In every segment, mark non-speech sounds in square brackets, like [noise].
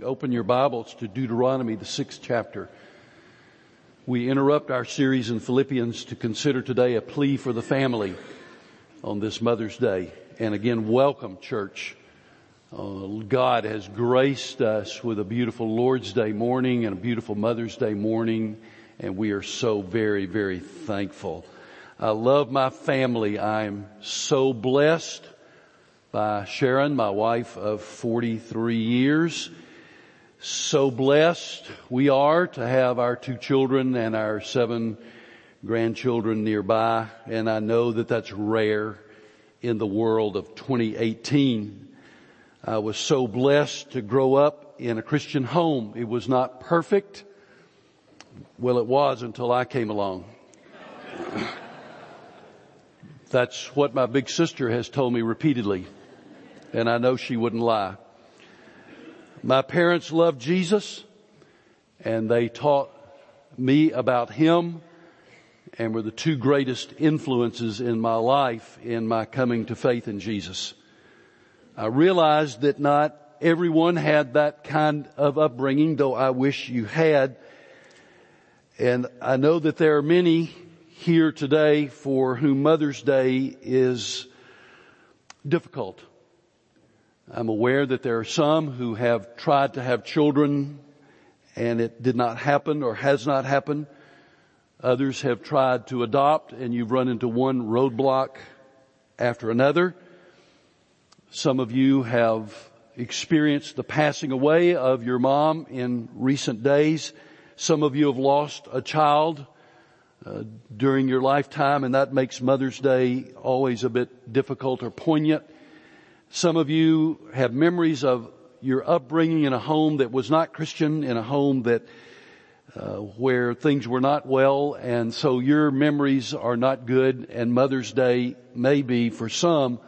Open your Bibles to Deuteronomy, the sixth chapter. We interrupt our series in Philippians to consider today a plea for the family on this Mother's Day. And again, welcome church. Uh, God has graced us with a beautiful Lord's Day morning and a beautiful Mother's Day morning. And we are so very, very thankful. I love my family. I'm so blessed by Sharon, my wife of 43 years so blessed we are to have our two children and our seven grandchildren nearby. And I know that that's rare in the world of 2018. I was so blessed to grow up in a Christian home. It was not perfect. Well, it was until I came along. [laughs] That's what my big sister has told me repeatedly. And I know she wouldn't lie. My parents loved Jesus and they taught me about Him and were the two greatest influences in my life in my coming to faith in Jesus. I realized that not everyone had that kind of upbringing, though I wish you had. And I know that there are many here today for whom Mother's Day is difficult. I'm aware that there are some who have tried to have children and it did not happen or has not happened. Others have tried to adopt and you've run into one roadblock after another. Some of you have experienced the passing away of your mom in recent days. Some of you have lost a child uh, during your lifetime and that makes Mother's Day always a bit difficult or poignant. Some of you have memories of your upbringing in a home that was not Christian, in a home that uh, where things were not well, and so your memories are not good. And Mother's Day may be for some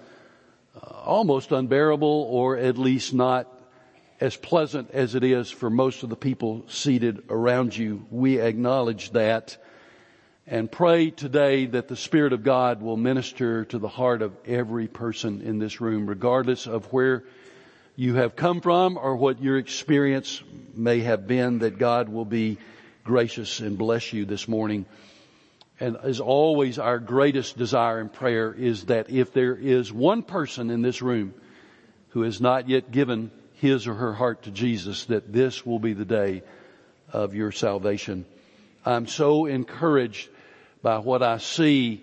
uh, almost unbearable, or at least not as pleasant as it is for most of the people seated around you. We acknowledge that and pray today that the Spirit of God will minister to the heart of every person in this room, regardless of where you have come from or what your experience may have been, that God will be gracious and bless you this morning. And as always, our greatest desire and prayer is that if there is one person in this room who has not yet given his or her heart to Jesus, that this will be the day of your salvation. I'm so encouraged by what I see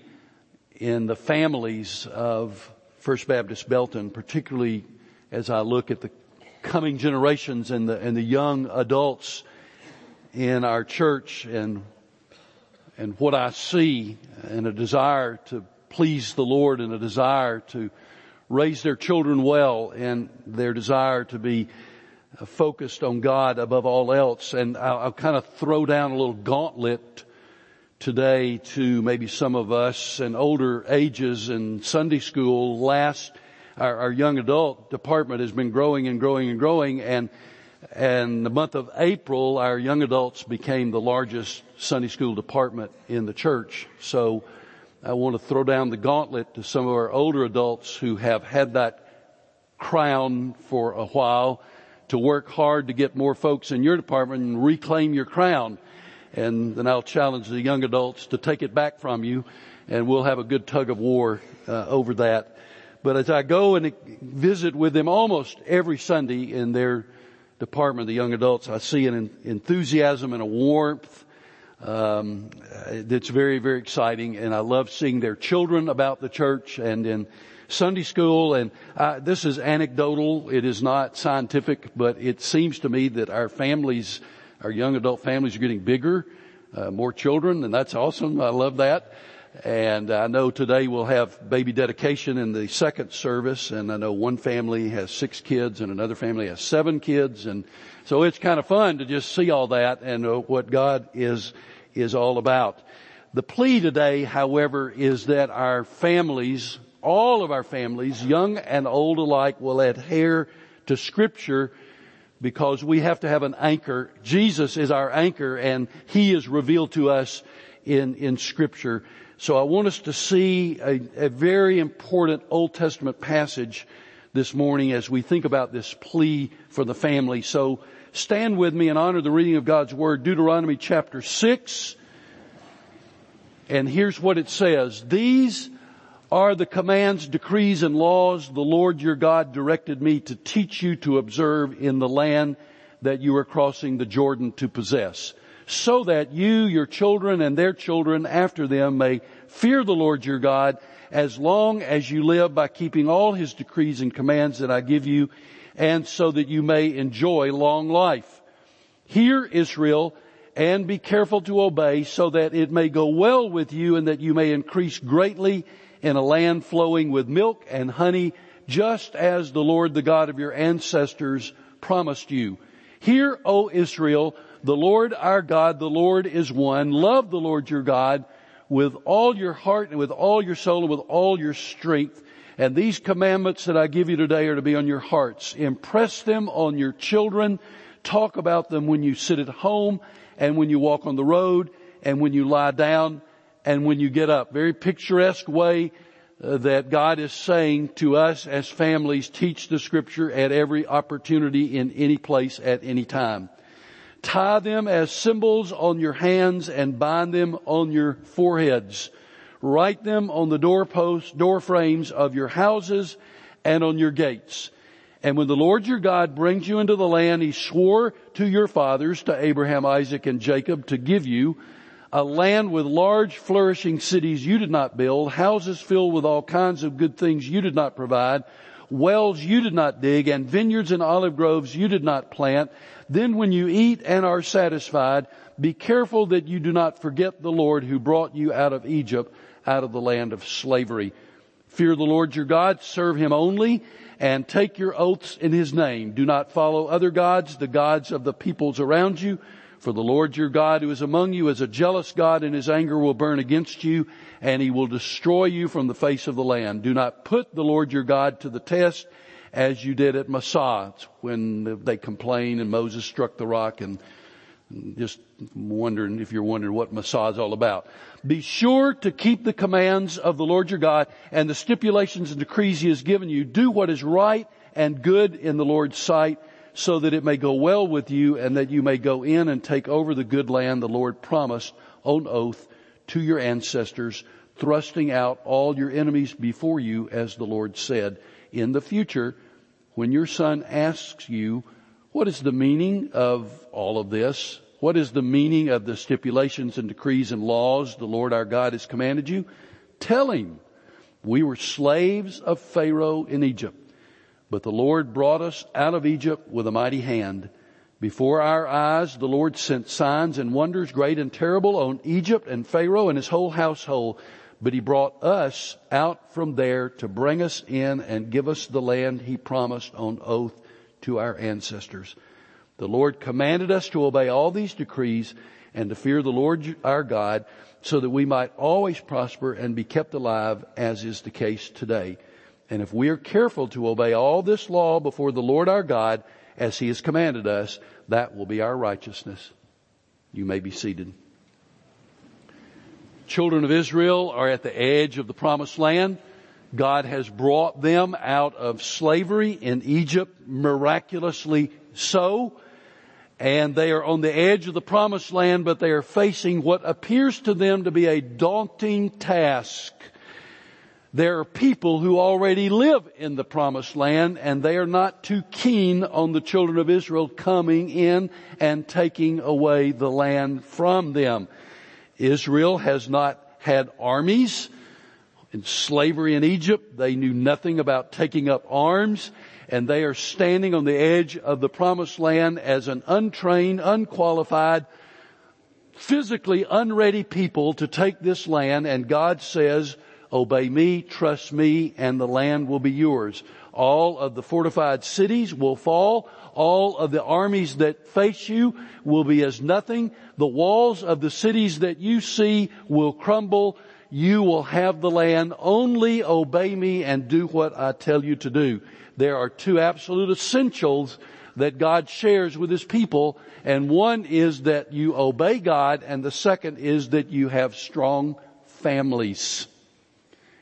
in the families of First Baptist Belton, particularly as I look at the coming generations and the, and the young adults in our church and, and what I see and a desire to please the Lord and a desire to raise their children well and their desire to be focused on God above all else. And I'll, I'll kind of throw down a little gauntlet today to maybe some of us and older ages in Sunday school. Last, our, our, young adult department has been growing and growing and growing and and the month of April, our young adults became the largest Sunday school department in the church. So I want to throw down the gauntlet to some of our older adults who have had that crown for a while to work hard to get more folks in your department and reclaim your crown and then I'll challenge the young adults to take it back from you and we'll have a good tug of war uh, over that. But as I go and visit with them almost every Sunday in their department, the young adults, I see an enthusiasm and a warmth um, that's very, very exciting. And I love seeing their children about the church and in Sunday school. And uh, this is anecdotal; it is not scientific, but it seems to me that our families our young adult families are getting bigger, uh, more children, and that's awesome. I love that. And I know today we'll have baby dedication in the second service, and I know one family has six kids and another family has seven kids, and so it's kind of fun to just see all that and what God is is all about. The plea today, however, is that our families, all of our families, young and old alike, will adhere to Scripture because we have to have an anchor. Jesus is our anchor and He is revealed to us in, in scripture. So I want us to see a, a very important Old Testament passage this morning as we think about this plea for the family. So stand with me and honor the reading of God's Word, Deuteronomy chapter 6. And here's what it says. These are the commands, decrees, and laws the Lord your God directed me to teach you to observe in the land that you are crossing the Jordan to possess, so that you, your children, and their children after them may fear the Lord your God as long as you live by keeping all his decrees and commands that I give you, and so that you may enjoy long life. Hear Israel, and be careful to obey so that it may go well with you and that you may increase greatly in a land flowing with milk and honey, just as the Lord, the God of your ancestors, promised you. Hear, O Israel, the Lord our God, the Lord is one. Love the Lord your God with all your heart and with all your soul and with all your strength. And these commandments that I give you today are to be on your hearts. Impress them on your children. Talk about them when you sit at home and when you walk on the road and when you lie down and when you get up. Very picturesque way uh, that God is saying to us as families, teach the scripture at every opportunity in any place at any time. Tie them as symbols on your hands and bind them on your foreheads. Write them on the doorposts, door frames of your houses and on your gates. And when the Lord your God brings you into the land he swore to your fathers, to Abraham, Isaac, and Jacob to give you, a land with large flourishing cities you did not build, houses filled with all kinds of good things you did not provide, wells you did not dig, and vineyards and olive groves you did not plant. Then when you eat and are satisfied, be careful that you do not forget the Lord who brought you out of Egypt, out of the land of slavery. Fear the Lord your God, serve him only, and take your oaths in his name. Do not follow other gods, the gods of the peoples around you, for the Lord your God who is among you is a jealous God and his anger will burn against you and he will destroy you from the face of the land. Do not put the Lord your God to the test as you did at Massah when they complained and Moses struck the rock and just wondering if you're wondering what Massah is all about. Be sure to keep the commands of the Lord your God and the stipulations and decrees he has given you. Do what is right and good in the Lord's sight so that it may go well with you and that you may go in and take over the good land the Lord promised on oath to your ancestors, thrusting out all your enemies before you, as the Lord said. In the future, when your son asks you, what is the meaning of all of this? What is the meaning of the stipulations and decrees and laws the Lord our God has commanded you? Tell him, we were slaves of Pharaoh in Egypt but the Lord brought us out of Egypt with a mighty hand. Before our eyes, the Lord sent signs and wonders great and terrible on Egypt and Pharaoh and his whole household. But he brought us out from there to bring us in and give us the land he promised on oath to our ancestors. The Lord commanded us to obey all these decrees and to fear the Lord our God so that we might always prosper and be kept alive as is the case today. And if we are careful to obey all this law before the Lord our God, as he has commanded us, that will be our righteousness. You may be seated. Children of Israel are at the edge of the promised land. God has brought them out of slavery in Egypt, miraculously so. And they are on the edge of the promised land, but they are facing what appears to them to be a daunting task there are people who already live in the promised land and they are not too keen on the children of Israel coming in and taking away the land from them. Israel has not had armies. In slavery in Egypt, they knew nothing about taking up arms and they are standing on the edge of the promised land as an untrained, unqualified, physically unready people to take this land and God says, Obey me, trust me, and the land will be yours. All of the fortified cities will fall. All of the armies that face you will be as nothing. The walls of the cities that you see will crumble. You will have the land. Only obey me and do what I tell you to do. There are two absolute essentials that God shares with His people, and one is that you obey God, and the second is that you have strong families.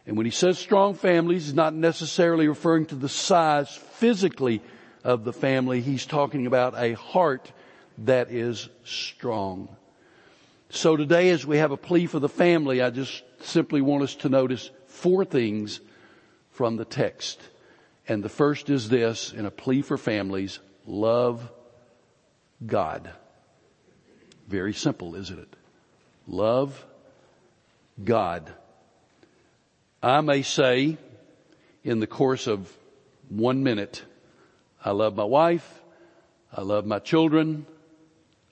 And when he says strong families, he's not necessarily referring to the size physically of the family. He's talking about a heart that is strong. So today as we have a plea for the family, I just simply want us to notice four things from the text. And the first is this, in a plea for families, love God. Very simple, isn't it? Love God. I may say in the course of one minute, I love my wife, I love my children,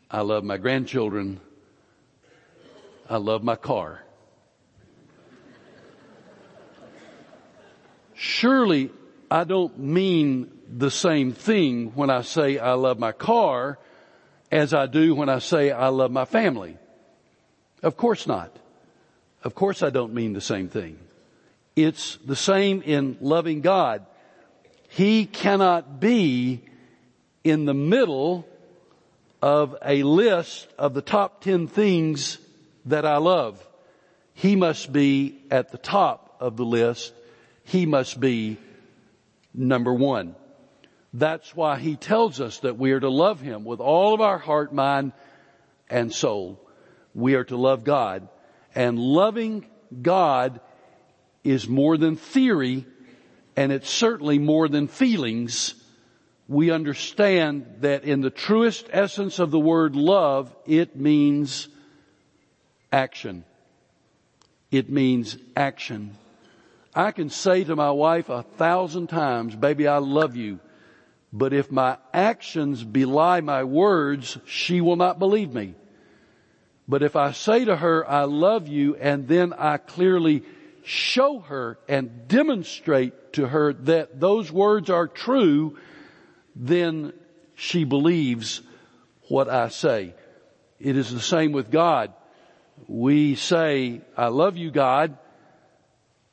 I love my grandchildren, I love my car. Surely I don't mean the same thing when I say I love my car as I do when I say I love my family. Of course not. Of course I don't mean the same thing. It's the same in loving God. He cannot be in the middle of a list of the top 10 things that I love. He must be at the top of the list. He must be number one. That's why he tells us that we are to love him with all of our heart, mind, and soul. We are to love God. And loving God is more than theory and it's certainly more than feelings. We understand that in the truest essence of the word love, it means action. It means action. I can say to my wife a thousand times, baby, I love you. But if my actions belie my words, she will not believe me. But if I say to her, I love you, and then I clearly show her and demonstrate to her that those words are true, then she believes what I say. It is the same with God. We say, I love you, God,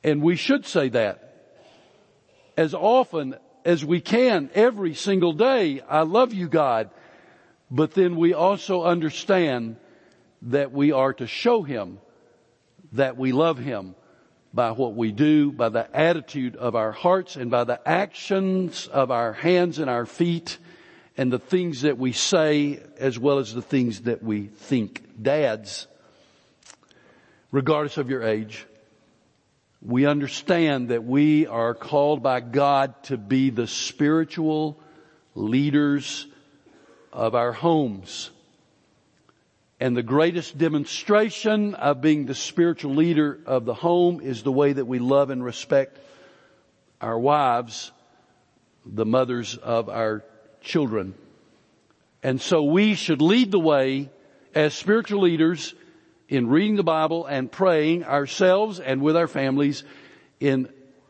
and we should say that as often as we can every single day. I love you, God. But then we also understand that we are to show Him that we love Him by what we do, by the attitude of our hearts and by the actions of our hands and our feet and the things that we say as well as the things that we think. Dads, regardless of your age, we understand that we are called by God to be the spiritual leaders of our homes. And the greatest demonstration of being the spiritual leader of the home is the way that we love and respect our wives, the mothers of our children. And so we should lead the way as spiritual leaders in reading the Bible and praying ourselves and with our families in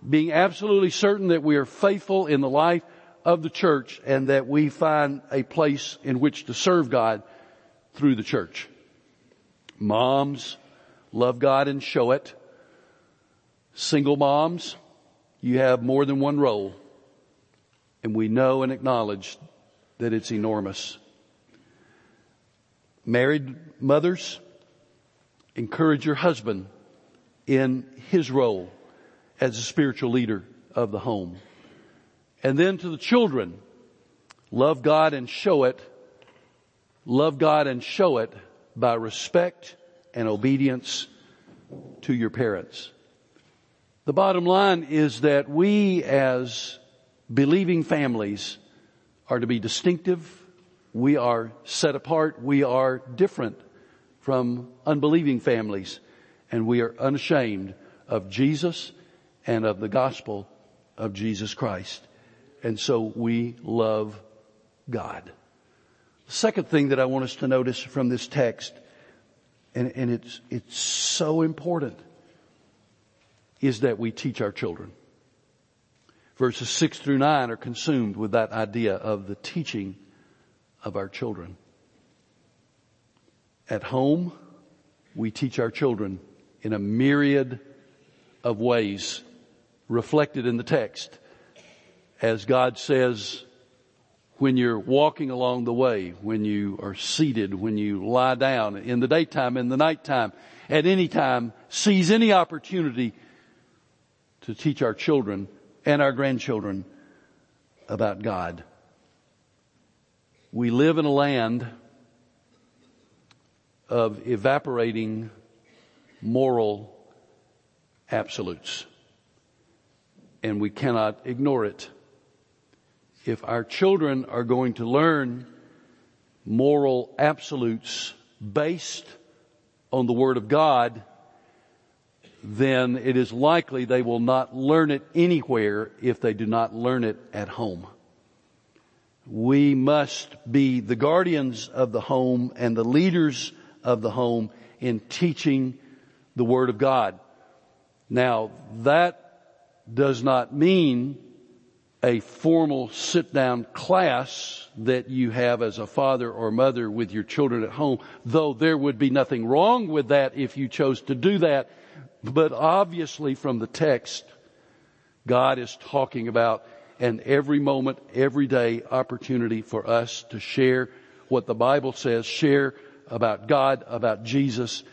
being absolutely certain that we are faithful in the life of the church and that we find a place in which to serve God through the church. Moms, love God and show it. Single moms, you have more than one role. And we know and acknowledge that it's enormous. Married mothers, encourage your husband in his role as a spiritual leader of the home. And then to the children, love God and show it. Love God and show it by respect and obedience to your parents. The bottom line is that we as believing families are to be distinctive. We are set apart. We are different from unbelieving families and we are unashamed of Jesus and of the gospel of Jesus Christ. And so we love God. Second thing that I want us to notice from this text, and, and it's, it's so important, is that we teach our children. Verses six through nine are consumed with that idea of the teaching of our children. At home, we teach our children in a myriad of ways reflected in the text. As God says, when you're walking along the way, when you are seated, when you lie down, in the daytime, in the nighttime, at any time, seize any opportunity to teach our children and our grandchildren about God. We live in a land of evaporating moral absolutes. And we cannot ignore it. If our children are going to learn moral absolutes based on the Word of God, then it is likely they will not learn it anywhere if they do not learn it at home. We must be the guardians of the home and the leaders of the home in teaching the Word of God. Now, that does not mean a formal sit down class that you have as a father or mother with your children at home, though there would be nothing wrong with that if you chose to do that. But obviously from the text, God is talking about an every moment, every day opportunity for us to share what the Bible says, share about God, about Jesus,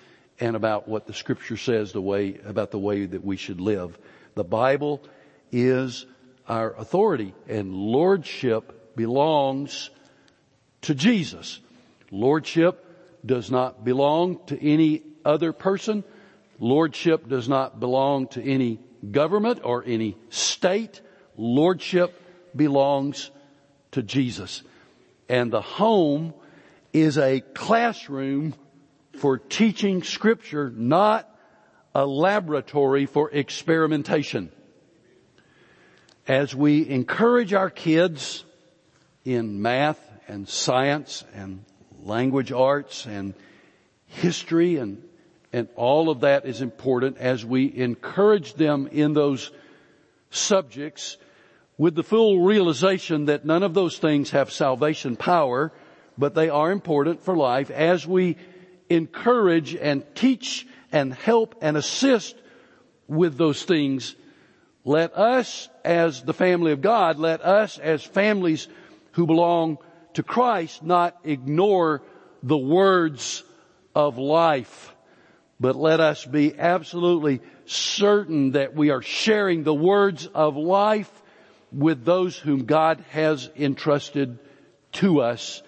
and about what the scripture says the way, about the way that we should live. The Bible is our authority and lordship belongs to Jesus. Lordship does not belong to any other person. Lordship does not belong to any government or any state. Lordship belongs to Jesus. And the home is a classroom for teaching scripture, not a laboratory for experimentation. As we encourage our kids in math and science and language arts and history and and all of that is important as we encourage them in those subjects with the full realization that none of those things have salvation power, but they are important for life as we encourage and teach and help and assist with those things. Let us as the family of God, let us as families who belong to Christ not ignore the words of life, but let us be absolutely certain that we are sharing the words of life with those whom God has entrusted to us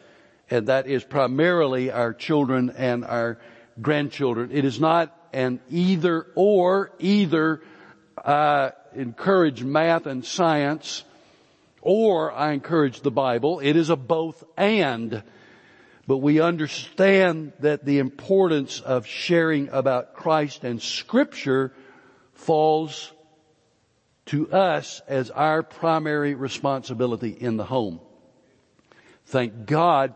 and that is primarily our children and our grandchildren. It is not an either or, either I encourage math and science or I encourage the Bible. It is a both and. But we understand that the importance of sharing about Christ and scripture falls to us as our primary responsibility in the home. Thank God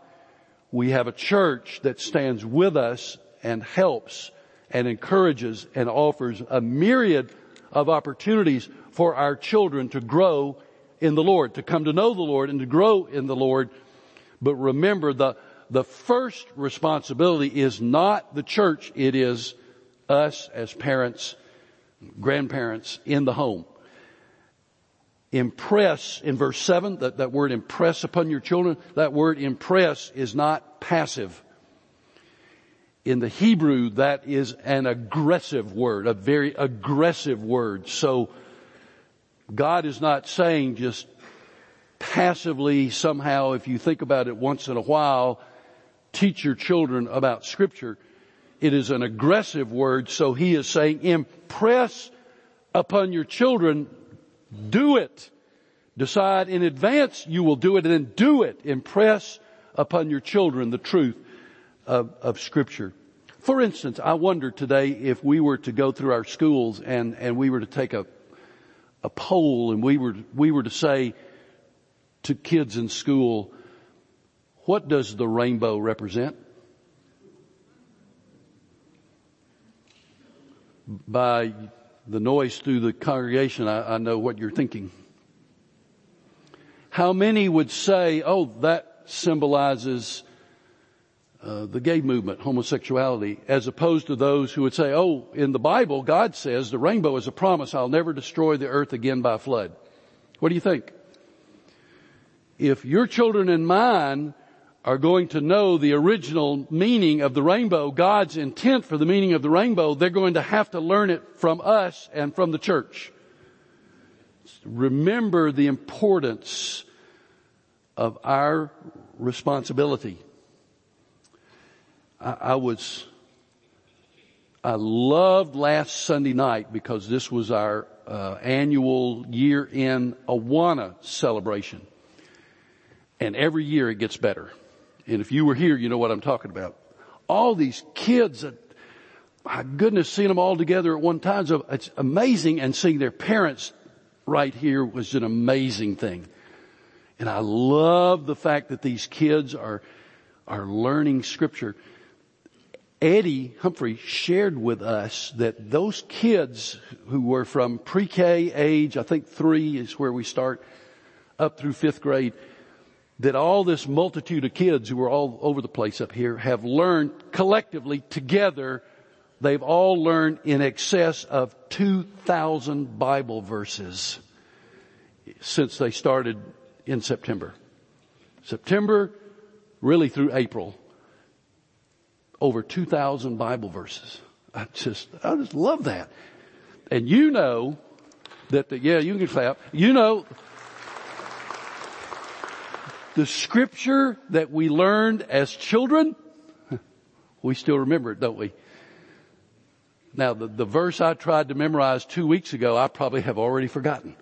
we have a church that stands with us and helps and encourages and offers a myriad of opportunities for our children to grow in the Lord, to come to know the Lord and to grow in the Lord. But remember the, the first responsibility is not the church, it is us as parents, grandparents in the home impress in verse 7, that, that word impress upon your children, that word impress is not passive. In the Hebrew, that is an aggressive word, a very aggressive word. So God is not saying just passively somehow, if you think about it once in a while, teach your children about scripture. It is an aggressive word, so he is saying impress upon your children do it. Decide in advance you will do it and then do it. Impress upon your children the truth of, of scripture. For instance, I wonder today if we were to go through our schools and, and we were to take a, a poll and we were, we were to say to kids in school, what does the rainbow represent? By the noise through the congregation, I, I know what you're thinking. How many would say, oh, that symbolizes uh, the gay movement, homosexuality, as opposed to those who would say, oh, in the Bible, God says the rainbow is a promise, I'll never destroy the earth again by flood. What do you think? If your children and mine are going to know the original meaning of the rainbow, God's intent for the meaning of the rainbow, they're going to have to learn it from us and from the church. remember the importance of our responsibility. I, I was, I loved last Sunday night because this was our uh, annual year-end Awana celebration. And every year it gets better. And if you were here, you know what I'm talking about. All these kids that, my goodness, seeing them all together at one time, it's amazing and seeing their parents right here was an amazing thing. And I love the fact that these kids are, are learning scripture. Eddie Humphrey shared with us that those kids who were from pre-K age, I think three is where we start, up through fifth grade, that all this multitude of kids who are all over the place up here have learned collectively together, they've all learned in excess of 2,000 Bible verses since they started in September. September, really through April, over 2,000 Bible verses. I just, I just love that. And you know that the, yeah, you can clap. You know, the scripture that we learned as children, we still remember it, don't we? Now the, the verse I tried to memorize two weeks ago, I probably have already forgotten.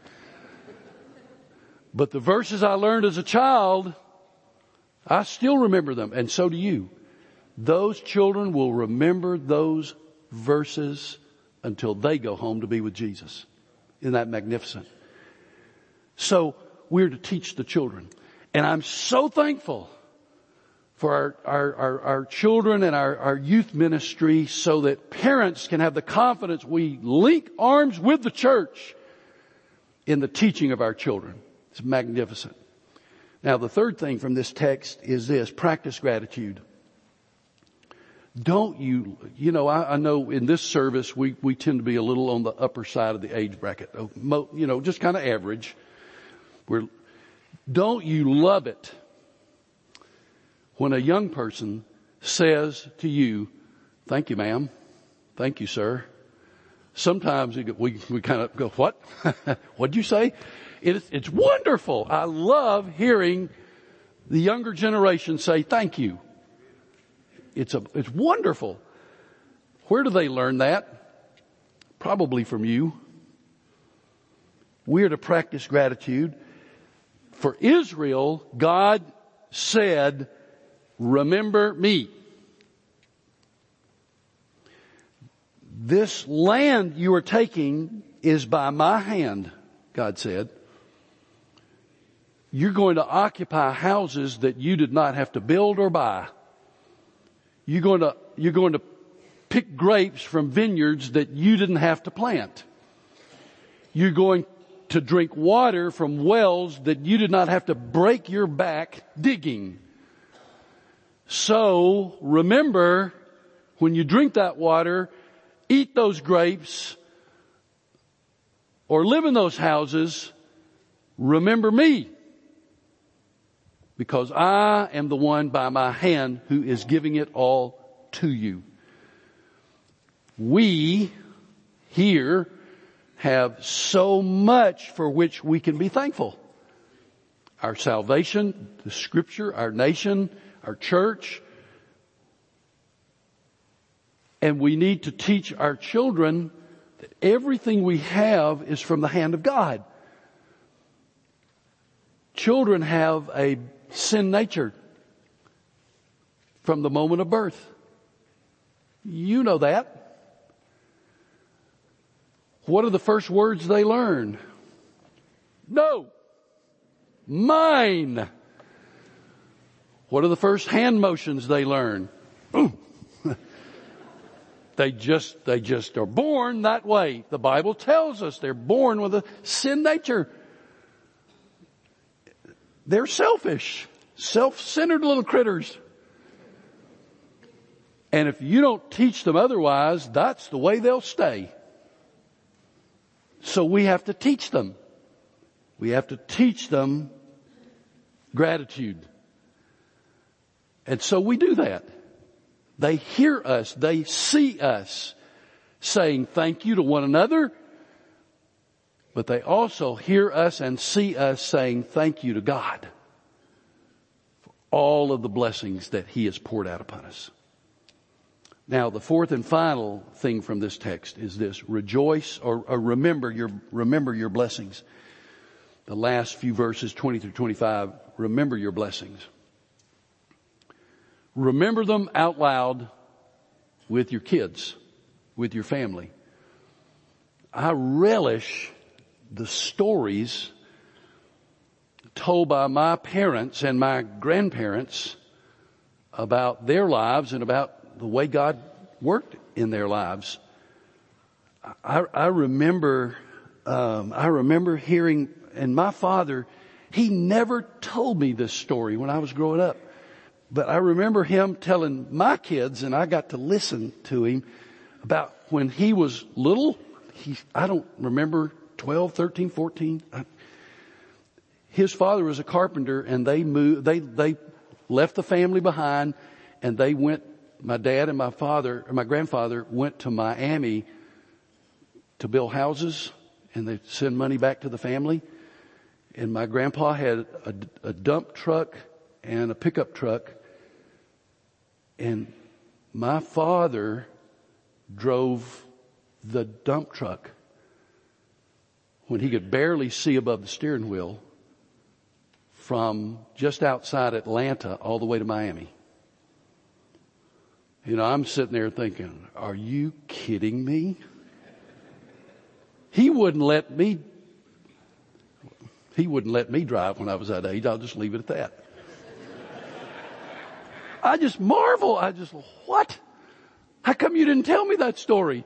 But the verses I learned as a child, I still remember them, and so do you. Those children will remember those verses until they go home to be with Jesus. Isn't that magnificent? So we're to teach the children. And I'm so thankful for our, our, our, our children and our, our youth ministry so that parents can have the confidence we link arms with the church in the teaching of our children. It's magnificent. Now the third thing from this text is this, practice gratitude. Don't you, you know, I, I, know in this service we, we tend to be a little on the upper side of the age bracket. Oh, you know, just kind of average. We're, don't you love it when a young person says to you, thank you ma'am, thank you sir. Sometimes we, we kind of go, what? [laughs] What'd you say? It's, it's wonderful. I love hearing the younger generation say thank you. It's a, it's wonderful. Where do they learn that? Probably from you. We are to practice gratitude. For Israel, God said, remember me. This land you are taking is by my hand, God said you're going to occupy houses that you did not have to build or buy. You're going to, you're going to pick grapes from vineyards that you didn't have to plant. You're going to drink water from wells that you did not have to break your back digging. So remember, when you drink that water, eat those grapes, or live in those houses, remember me because I am the one by my hand who is giving it all to you. We here have so much for which we can be thankful. Our salvation, the scripture, our nation, our church. And we need to teach our children that everything we have is from the hand of God. Children have a sin nature from the moment of birth. You know that. What are the first words they learn? No. Mine. What are the first hand motions they learn? Boom. [laughs] they just, they just are born that way. The Bible tells us they're born with a sin nature. They're selfish, self-centered little critters. And if you don't teach them otherwise, that's the way they'll stay. So we have to teach them. We have to teach them gratitude. And so we do that. They hear us. They see us saying thank you to one another but they also hear us and see us saying thank you to God for all of the blessings that He has poured out upon us. Now, the fourth and final thing from this text is this: rejoice or, or remember your remember your blessings. The last few verses, 20 through 25, remember your blessings. Remember them out loud with your kids, with your family. I relish the stories told by my parents and my grandparents about their lives and about the way God worked in their lives. I, I remember, um, I remember hearing, and my father, he never told me this story when I was growing up. But I remember him telling my kids, and I got to listen to him about when he was little. He, I don't remember 12, 13, 14. His father was a carpenter and they moved, they, they left the family behind and they went, my dad and my father, my grandfather went to Miami to build houses and they send money back to the family. And my grandpa had a, a dump truck and a pickup truck and my father drove the dump truck when he could barely see above the steering wheel from just outside Atlanta all the way to Miami. You know, I'm sitting there thinking, are you kidding me? He wouldn't let me, he wouldn't let me drive when I was that age. I'll just leave it at that. I just marvel. I just, what? How come you didn't tell me that story?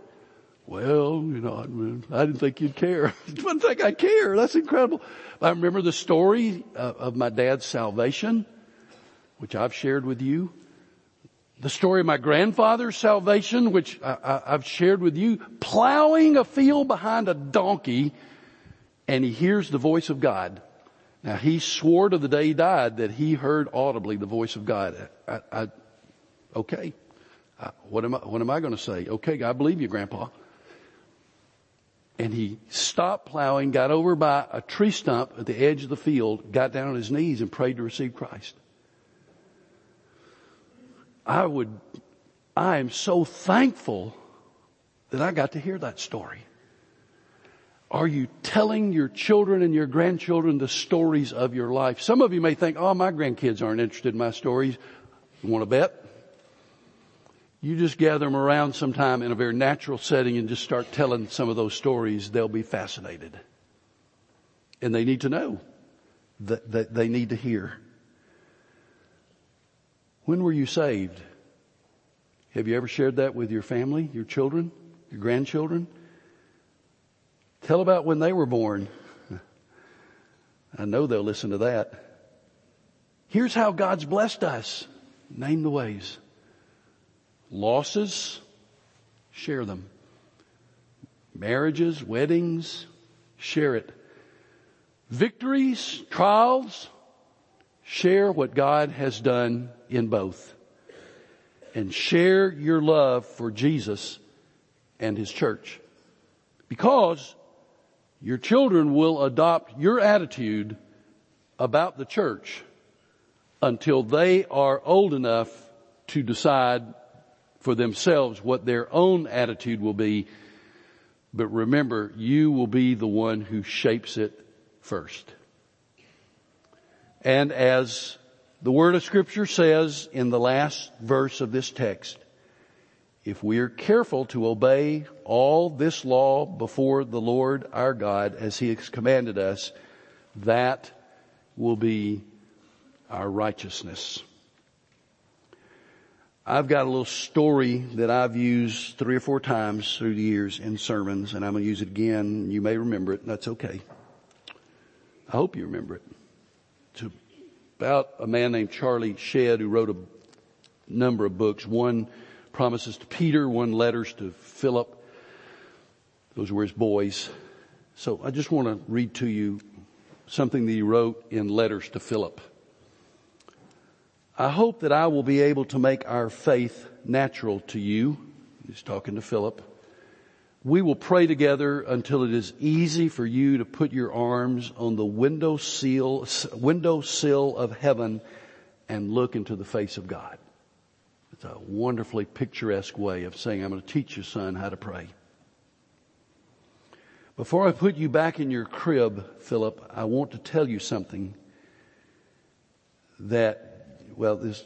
Well, you know, I, didn't think you'd care. I didn't think I care. That's incredible. I remember the story of, of my dad's salvation, which I've shared with you. The story of my grandfather's salvation, which I, have shared with you, plowing a field behind a donkey, and he hears the voice of God. Now he swore to the day he died that he heard audibly the voice of God. I, I, okay. I, what am I, what am I going to say? Okay, I believe you, grandpa. And he stopped plowing, got over by a tree stump at the edge of the field, got down on his knees and prayed to receive Christ. I would, I am so thankful that I got to hear that story. Are you telling your children and your grandchildren the stories of your life? Some of you may think, oh, my grandkids aren't interested in my stories. You want to bet? You just gather them around sometime in a very natural setting and just start telling some of those stories. They'll be fascinated. And they need to know that, that they need to hear. When were you saved? Have you ever shared that with your family, your children, your grandchildren? Tell about when they were born. [laughs] I know they'll listen to that. Here's how God's blessed us. Name the ways. Losses, share them. Marriages, weddings, share it. Victories, trials, share what God has done in both. And share your love for Jesus and His church. Because your children will adopt your attitude about the church until they are old enough to decide for themselves what their own attitude will be. But remember, you will be the one who shapes it first. And as the word of scripture says in the last verse of this text, if we are careful to obey all this law before the Lord our God as he has commanded us, that will be our righteousness. I've got a little story that I've used three or four times through the years in sermons and I'm going to use it again. You may remember it. and That's okay. I hope you remember it. It's about a man named Charlie Shedd who wrote a number of books. One promises to Peter, one letters to Philip. Those were his boys. So I just want to read to you something that he wrote in letters to Philip. I hope that I will be able to make our faith natural to you. He's talking to Philip we will pray together until it is easy for you to put your arms on the window sill, window sill of heaven and look into the face of God. It's a wonderfully picturesque way of saying, I'm going to teach you, son, how to pray. Before I put you back in your crib, Philip, I want to tell you something that, well, this,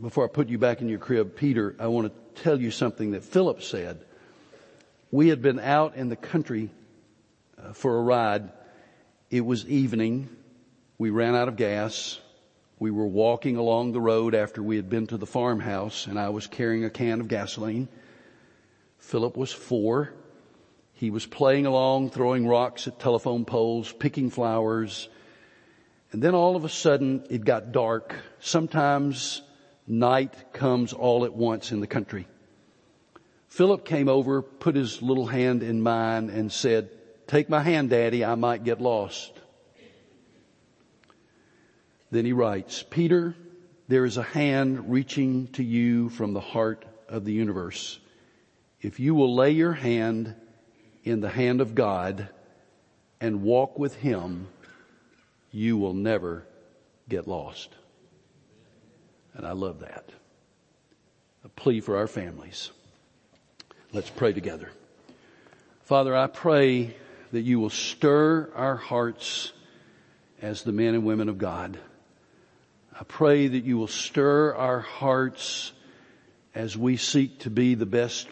before I put you back in your crib, Peter, I want to tell you something that Philip said we had been out in the country uh, for a ride. It was evening. We ran out of gas. We were walking along the road after we had been to the farmhouse and I was carrying a can of gasoline. Philip was four. He was playing along, throwing rocks at telephone poles, picking flowers. And then all of a sudden it got dark. Sometimes night comes all at once in the country. Philip came over, put his little hand in mine and said, take my hand, daddy, I might get lost. Then he writes, Peter, there is a hand reaching to you from the heart of the universe. If you will lay your hand in the hand of God and walk with Him, you will never get lost. And I love that. A plea for our families. Let's pray together. Father, I pray that you will stir our hearts as the men and women of God. I pray that you will stir our hearts as we seek to be the best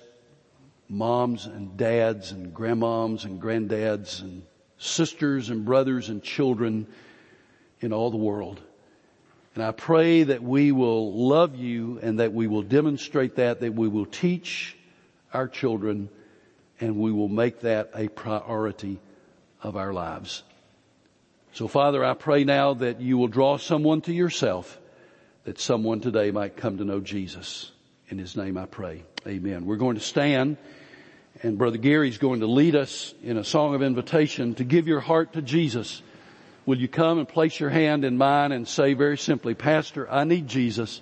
moms and dads and grandmoms and granddads and sisters and brothers and children in all the world. And I pray that we will love you and that we will demonstrate that, that we will teach our children, and we will make that a priority of our lives. So Father, I pray now that you will draw someone to yourself, that someone today might come to know Jesus. In his name I pray. Amen. We're going to stand and Brother Gary's going to lead us in a song of invitation to give your heart to Jesus. Will you come and place your hand in mine and say very simply, Pastor, I need Jesus.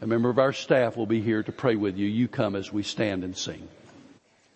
A member of our staff will be here to pray with you. You come as we stand and sing.